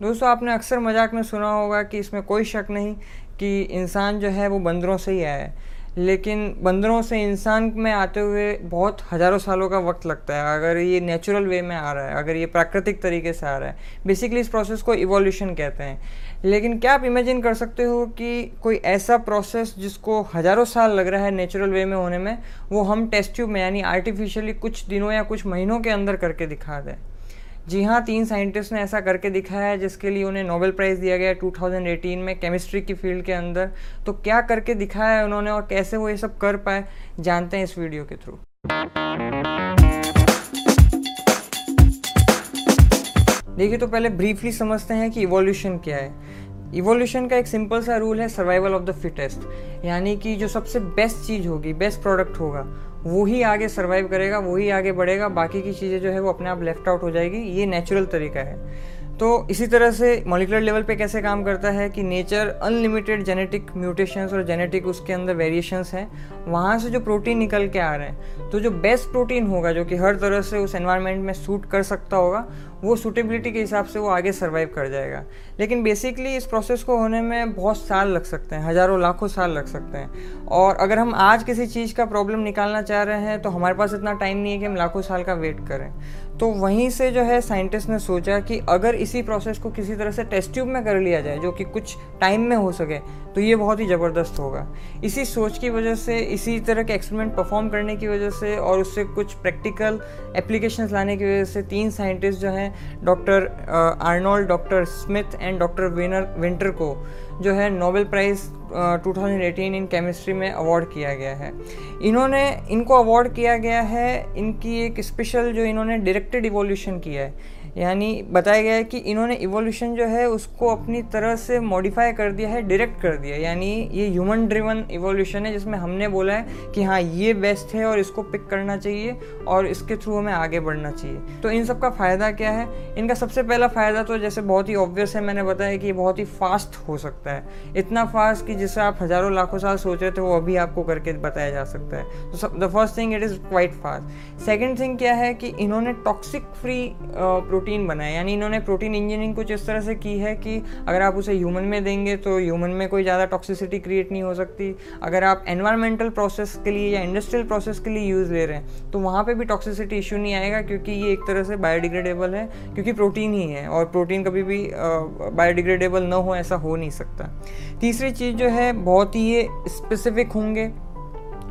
दोस्तों, आपने अक्सर मज़ाक में सुना होगा कि इसमें कोई शक नहीं कि इंसान जो है वो बंदरों से ही आया है। लेकिन बंदरों से इंसान में आते हुए बहुत हज़ारों सालों का वक्त लगता है, अगर ये नेचुरल वे में आ रहा है, अगर ये प्राकृतिक तरीके से आ रहा है। बेसिकली इस प्रोसेस को इवोल्यूशन कहते हैं। लेकिन क्या आप इमेजिन कर सकते हो कि कोई ऐसा प्रोसेस जिसको हज़ारों साल लग रहा है नेचुरल वे में होने में, वो हम टेस्ट ट्यूब में, यानी आर्टिफिशियली कुछ दिनों या कुछ महीनों के अंदर करके दिखा दें। जी हाँ तीन साइंटिस्ट ने ऐसा करके दिखाया है, जिसके लिए उन्हें नोबेल प्राइज़ दिया गया 2018 में केमिस्ट्री की फ़ील्ड के अंदर। तो क्या करके दिखाया है उन्होंने और कैसे वो ये सब कर पाए, जानते हैं इस वीडियो के थ्रू देखिए तो पहले ब्रीफली समझते हैं कि इवोल्यूशन क्या है। इवोल्यूशन का एक सिंपल सा रूल है सर्वाइवल ऑफ़ द फिटेस्ट यानी कि जो सबसे बेस्ट चीज़ होगी बेस्ट प्रोडक्ट होगा वो ही आगे सर्वाइव करेगा वही आगे बढ़ेगा, बाकी की चीज़ें जो है वो अपने आप लेफ़्ट आउट हो जाएगी, ये नेचुरल तरीका है। तो इसी तरह से मॉलिकुलर लेवल पे कैसे काम करता है कि नेचर अनलिमिटेड जेनेटिक म्यूटेशंस और जेनेटिक उसके अंदर वेरिएशंस हैं, वहाँ से जो प्रोटीन निकल के आ रहे हैं तो जो बेस्ट प्रोटीन होगा, जो कि हर तरह से उस एनवायरनमेंट में सूट कर सकता होगा वो सूटेबिलिटी के हिसाब से वो आगे सर्वाइव कर जाएगा। लेकिन बेसिकली इस प्रोसेस को होने में बहुत साल लग सकते हैं, हज़ारों, लाखों साल लग सकते हैं। और अगर हम आज किसी चीज़ का प्रॉब्लम निकालना चाह रहे हैं तो हमारे पास इतना टाइम नहीं है कि हम लाखों साल का वेट करें। तो वहीं से जो है साइंटिस्ट ने सोचा कि अगर इसी प्रोसेस को किसी तरह से टेस्ट ट्यूब में कर लिया जाए, जो कि कुछ टाइम में हो सके तो ये बहुत ही ज़बरदस्त होगा। इसी सोच की वजह से, इसी तरह के एक्सपेरिमेंट परफॉर्म करने की वजह से, और उससे कुछ प्रैक्टिकल एप्लीकेशन लाने की वजह से तीन साइंटिस्ट जो हैं doctor Arnold, doctor Smith and doctor Winner, Winter को, जो है नोबेल प्राइज़ 2018 इन केमिस्ट्री में अवार्ड किया गया है। इन्होंने, इनको अवार्ड किया गया है, इनकी एक स्पेशल जो इन्होंने डायरेक्टेड इवोल्यूशन किया है यानी बताया गया है कि इन्होंने इवोल्यूशन जो है उसको अपनी तरह से मॉडिफाई कर दिया है डायरेक्ट कर दिया यानी ये ह्यूमन ड्रिवन इवोल्यूशन है, जिसमें हमने बोला है कि हाँ ये बेस्ट है और इसको पिक करना चाहिए और इसके थ्रू हमें आगे बढ़ना चाहिए। तो इन सब का फ़ायदा क्या है? इनका सबसे पहला फ़ायदा तो जैसे बहुत ही ऑब्वियस है, मैंने बताया कि ये बहुत ही फास्ट हो सकता है। इतना फास्ट कि जिससे आप हज़ारों लाखों साल सोच रहे थे, वो अभी आपको करके बताया जा सकता है। तो the first thing it is quite fast second thing क्या है कि इन्होंने टॉक्सिक फ्री प्रोटीन बनाया यानी इन्होंने प्रोटीन इंजीनियरिंग कुछ इस तरह से की है कि अगर आप उसे ह्यूमन में देंगे तो ह्यूमन में कोई ज़्यादा टॉक्सिसिटी क्रिएट नहीं हो सकती। अगर आप एनवायरमेंटल प्रोसेस के लिए या इंडस्ट्रियल प्रोसेस के लिए यूज़ ले रहे हैं तो वहाँ पर भी टॉक्सिसिटी इशू नहीं आएगा क्योंकि ये एक तरह से बायोडिग्रेडेबल है, क्योंकि प्रोटीन ही है और प्रोटीन कभी भी बायोडिग्रेडेबल ना हो ऐसा हो नहीं सकता। तीसरी चीज़ जो है, बहुत ही ये स्पेसिफिक होंगे।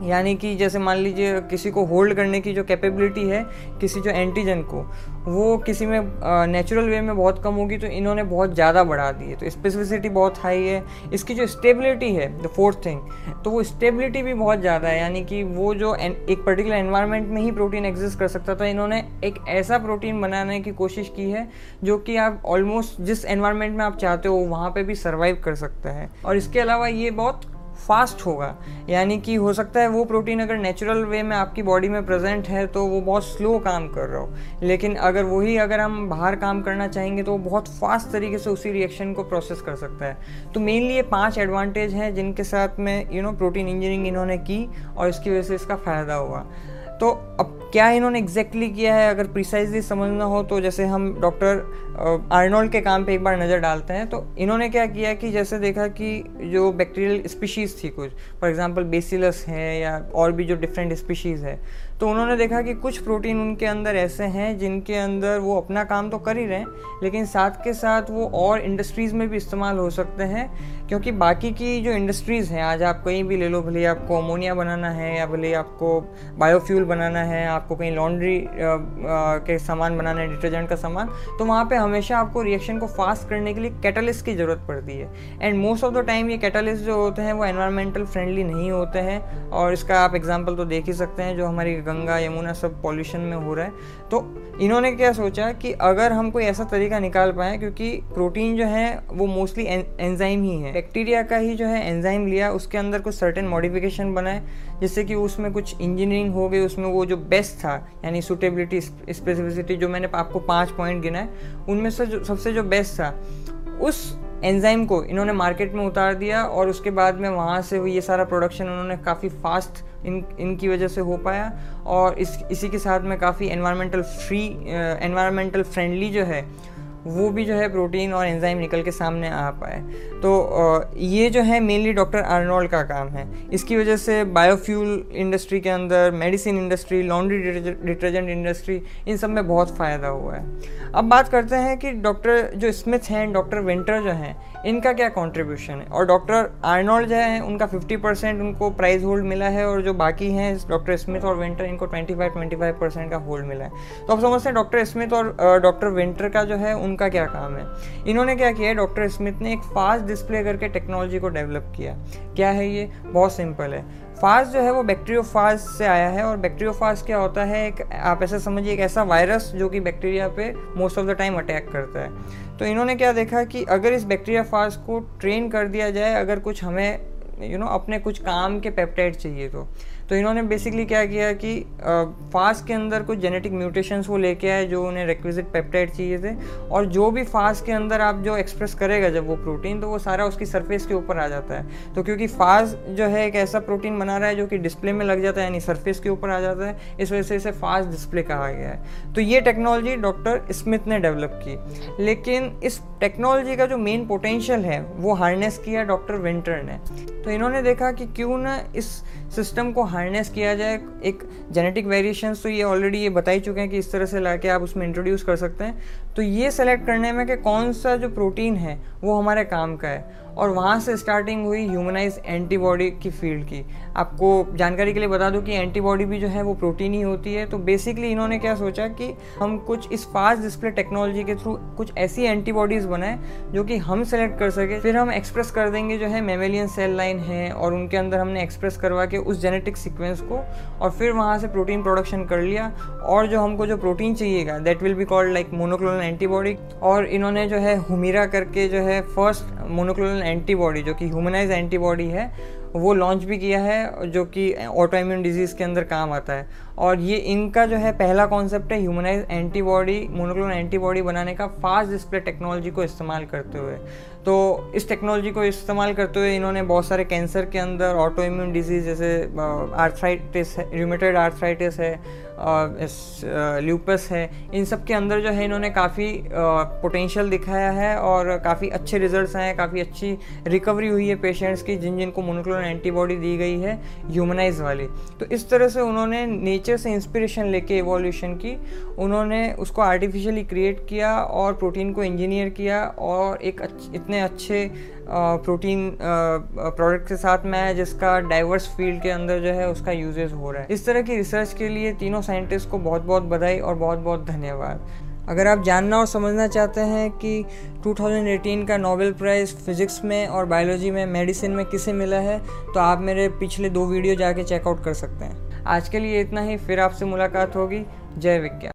यानी कि जैसे मान लीजिए किसी को होल्ड करने की जो कैपेबिलिटी है, किसी जो एंटीजन को वो किसी में नेचुरल वे में बहुत कम होगी तो इन्होंने बहुत ज़्यादा बढ़ा दी है। तो स्पेसिफिसिटी बहुत हाई है। इसकी जो स्टेबिलिटी है द फोर्थ थिंग तो वो स्टेबिलिटी भी बहुत ज़्यादा है। यानी कि वो जो एक पर्टिकुलर एनवायरनमेंट में ही प्रोटीन एग्जिस्ट कर सकता था। इन्होंने एक ऐसा प्रोटीन बनाने की कोशिश की है, जो कि आप ऑलमोस्ट जिस एनवायरनमेंट में आप चाहते हो, वहाँ पर भी सर्वाइव कर सकता है। और इसके अलावा ये बहुत फास्ट होगा। यानी कि हो सकता है वो प्रोटीन अगर नेचुरल वे में आपकी बॉडी में प्रेजेंट है तो वो बहुत स्लो काम कर रहा हो। लेकिन अगर वही अगर हम बाहर काम करना चाहेंगे तो वो बहुत फास्ट तरीके से उसी रिएक्शन को प्रोसेस कर सकता है। तो मेनली ये पाँच एडवांटेज हैं जिनके साथ में यू नो प्रोटीन इंजीनियरिंग इन्होंने की और इसकी वजह से इसका फ़ायदा हुआ। तो अब क्या इन्होंने एग्जैक्टली exactly किया है? अगर प्रिसाइजली समझना हो तो जैसे हम डॉक्टर आर्नोल्ड के काम पे एक बार नज़र डालते हैं तो इन्होंने क्या किया कि जैसे देखा कि जो बैक्टीरियल स्पीशीज़ थी कुछ फॉर एग्जांपल बेसिलस है या और भी जो डिफरेंट स्पीशीज़ है तो उन्होंने देखा कि कुछ प्रोटीन उनके अंदर ऐसे हैं जिनके अंदर वो अपना काम तो कर ही रहे हैं, लेकिन साथ के साथ वो और इंडस्ट्रीज़ में भी इस्तेमाल हो सकते हैं, क्योंकि बाकी की जो इंडस्ट्रीज़ हैं, आज आप कहीं भी ले लो, भले आपको अमोनिया बनाना है या भले आपको बायोफ्यूल बनाना है, आपको कहीं लॉन्ड्री के सामान बनाना है, डिटर्जेंट का सामान तो वहाँ पर हमेशा आपको रिएक्शन को फास्ट करने के लिए कैटलिस्ट की ज़रूरत पड़ती है। And most of the time ये कैटलिस्ट जो होते हैं, वो एनवायरमेंटल फ्रेंडली नहीं होते हैं, और इसका आप एग्ज़ाम्पल तो देख ही सकते हैं, जो हमारी गंगा, यमुना सब पॉल्यूशन में हो रहा है। तो इन्होंने क्या सोचा कि अगर हम कोई ऐसा तरीका निकाल पाए, क्योंकि प्रोटीन जो है, वो मोस्टली एंजाइम ही है। बैक्टीरिया का ही जो है एंजाइम लिया, उसके अंदर कुछ सर्टेन मॉडिफिकेशन बनाए, जिससे कि उसमें कुछ इंजीनियरिंग हो गई, उसमें वो जो बेस्ट था, यानी सुटेबिलिटी स्पेसिफिसिटी जो मैंने आपको पाँच पॉइंट गिना है, उनमें से जो, सबसे जो बेस्ट था, उस एंजाइम को इन्होंने मार्केट में उतार दिया, और उसके बाद में वहाँ से ये सारा प्रोडक्शन उन्होंने काफ़ी फास्ट इन, इनकी वजह से हो पाया। और इस, इसी के साथ में काफ़ी एनवायरमेंटल फ्री एनवायरमेंटल फ्रेंडली जो है, वो भी जो है प्रोटीन और एंजाइम निकल के सामने आ पाए। तो ये जो है मेनली डॉक्टर आर्नोल्ड का काम है। इसकी वजह से बायोफ्यूल इंडस्ट्री के अंदर medicine industry laundry detergent industry इन सब में बहुत फ़ायदा हुआ है। अब बात करते हैं कि डॉक्टर जो स्मिथ हैं डॉक्टर विंटर जो हैं इनका क्या कॉन्ट्रीब्यूशन है? और डॉक्टर आर्नोल्ड जो है, उनका 50 परसेंट उनको प्राइज होल्ड मिला है और जो बाकी हैं डॉक्टर स्मिथ और विंटर इनको 25 25 परसेंट का होल्ड मिला है। तो आप समझते हैं डॉक्टर स्मिथ और डॉक्टर विंटर का जो है, उनका क्या काम है? इन्होंने क्या किया डॉक्टर स्मिथ ने एक फास्ट डिस्प्ले करके टेक्नोलॉजी को डेवलप किया। क्या है ये? बहुत सिंपल है। फास्ट जो है वो बैक्टीरियोफाज से आया है और बैक्टीरियोफाज क्या होता है एक आप ऐसा समझिए एक ऐसा वायरस जो कि बैक्टीरिया पे most of the time attack करता है। तो इन्होंने क्या देखा कि अगर इस बैक्टीरिया फाज को ट्रेन कर दिया जाए अगर कुछ हमें यू you नो know, अपने कुछ काम के पेप्टाइड चाहिए तो। तो इन्होंने बेसिकली क्या किया कि फास्ट के अंदर कुछ जेनेटिक म्यूटेशंस वो लेके आए जो उन्हें रिक्विजिट पेप्टाइड चाहिए थे और जो भी फास्ट के अंदर आप जो एक्सप्रेस करेगा जब वो प्रोटीन तो वो सारा उसकी सरफेस के ऊपर आ जाता है। तो क्योंकि फास्ट जो है एक ऐसा प्रोटीन बना रहा है जो कि डिस्प्ले में लग जाता है, यानी सरफेस के ऊपर आ जाता है, इस वजह से इसे फास्ट डिस्प्ले कहा गया है। तो ये टेक्नोलॉजी डॉक्टर स्मिथ ने डेवलप की। लेकिन इस टेक्नोलॉजी का जो मेन पोटेंशियल है, वो हार्नेस किया डॉक्टर विंटर ने। तो इन्होंने देखा कि क्यों ना इस सिस्टम को हार्नेस किया जाए, एक जेनेटिक वेरिएशन तो ये ऑलरेडी ये बता ही चुके हैं कि इस तरह से ला आप उसमें इंट्रोड्यूस कर सकते हैं। तो ये सेलेक्ट करने में कि कौन सा जो प्रोटीन है, वो हमारे काम का है। और वहाँ से स्टार्टिंग हुई ह्यूमनाइज एंटीबॉडी की फ़ील्ड की। आपको जानकारी के लिए बता दूँ कि एंटीबॉडी भी जो है वो प्रोटीन ही होती है। तो बेसिकली इन्होंने क्या सोचा कि हम कुछ इस फास्ट डिस्प्ले टेक्नोलॉजी के थ्रू कुछ ऐसी एंटीबॉडीज़ बनाएँ जो कि हम सेलेक्ट कर सके। फिर हम एक्सप्रेस कर देंगे जो है मेमेलियन सेल लाइन है और उनके अंदर हमने एक्सप्रेस करवा के उस जेनेटिक सिक्वेंस को और फिर वहाँ से प्रोटीन प्रोडक्शन कर लिया। और जो हमको जो प्रोटीन चाहिएगा that will be called like monoclonal antibody और इन्होंने जो है हुमीरा करके जो है फ़र्स्ट मोनोक्लोनल एंटीबॉडी जो कि ह्यूमनाइज एंटीबॉडी है, वो लॉन्च भी किया है, जो कि ऑटो इम्यून डिज़ीज़ के अंदर काम आता है। और ये इनका जो है पहला कॉन्सेप्ट है ह्यूमनाइज एंटीबॉडी मोनोक्लोनल एंटीबॉडी बनाने का फास्ट डिस्प्ले टेक्नोलॉजी को इस्तेमाल करते हुए। तो इस टेक्नोलॉजी को इस्तेमाल करते हुए इन्होंने बहुत सारे कैंसर के अंदर ऑटो इम्यून डिज़ीज़ जैसे आर्थराइटिस है र्यूमेटेड आर्थराइटिस है ल्यूपस है। इन सब के अंदर जो है इन्होंने काफ़ी पोटेंशियल दिखाया है और काफ़ी अच्छे रिजल्ट्स आए हैं। काफ़ी अच्छी रिकवरी हुई है पेशेंट्स की जिन जिनको मोनोक्लोनल एंटीबॉडी दी गई है ह्यूमनाइज वाली। तो इस तरह से उन्होंने नेचर से इंस्पिरेशन लेके एवोल्यूशन की। उन्होंने उसको आर्टिफिशियली क्रिएट किया और प्रोटीन को इंजीनियर किया और एक अच्छ, इतने अच्छे प्रोटीन प्रोडक्ट के साथ में आया जिसका डाइवर्स फ़ील्ड के अंदर जो है उसका यूजेस हो रहा है। इस तरह की रिसर्च के लिए तीनों साइंटिस्ट को बहुत बहुत बधाई और बहुत बहुत धन्यवाद। अगर आप जानना और समझना चाहते हैं कि 2018 का नोबेल प्राइज़ फिज़िक्स में और बायोलॉजी में, मेडिसिन में किसे मिला है तो आप मेरे पिछले दो वीडियो जाके चेकआउट कर सकते हैं। आज के लिए इतना ही, फिर आपसे मुलाकात होगी। जय विज्ञान।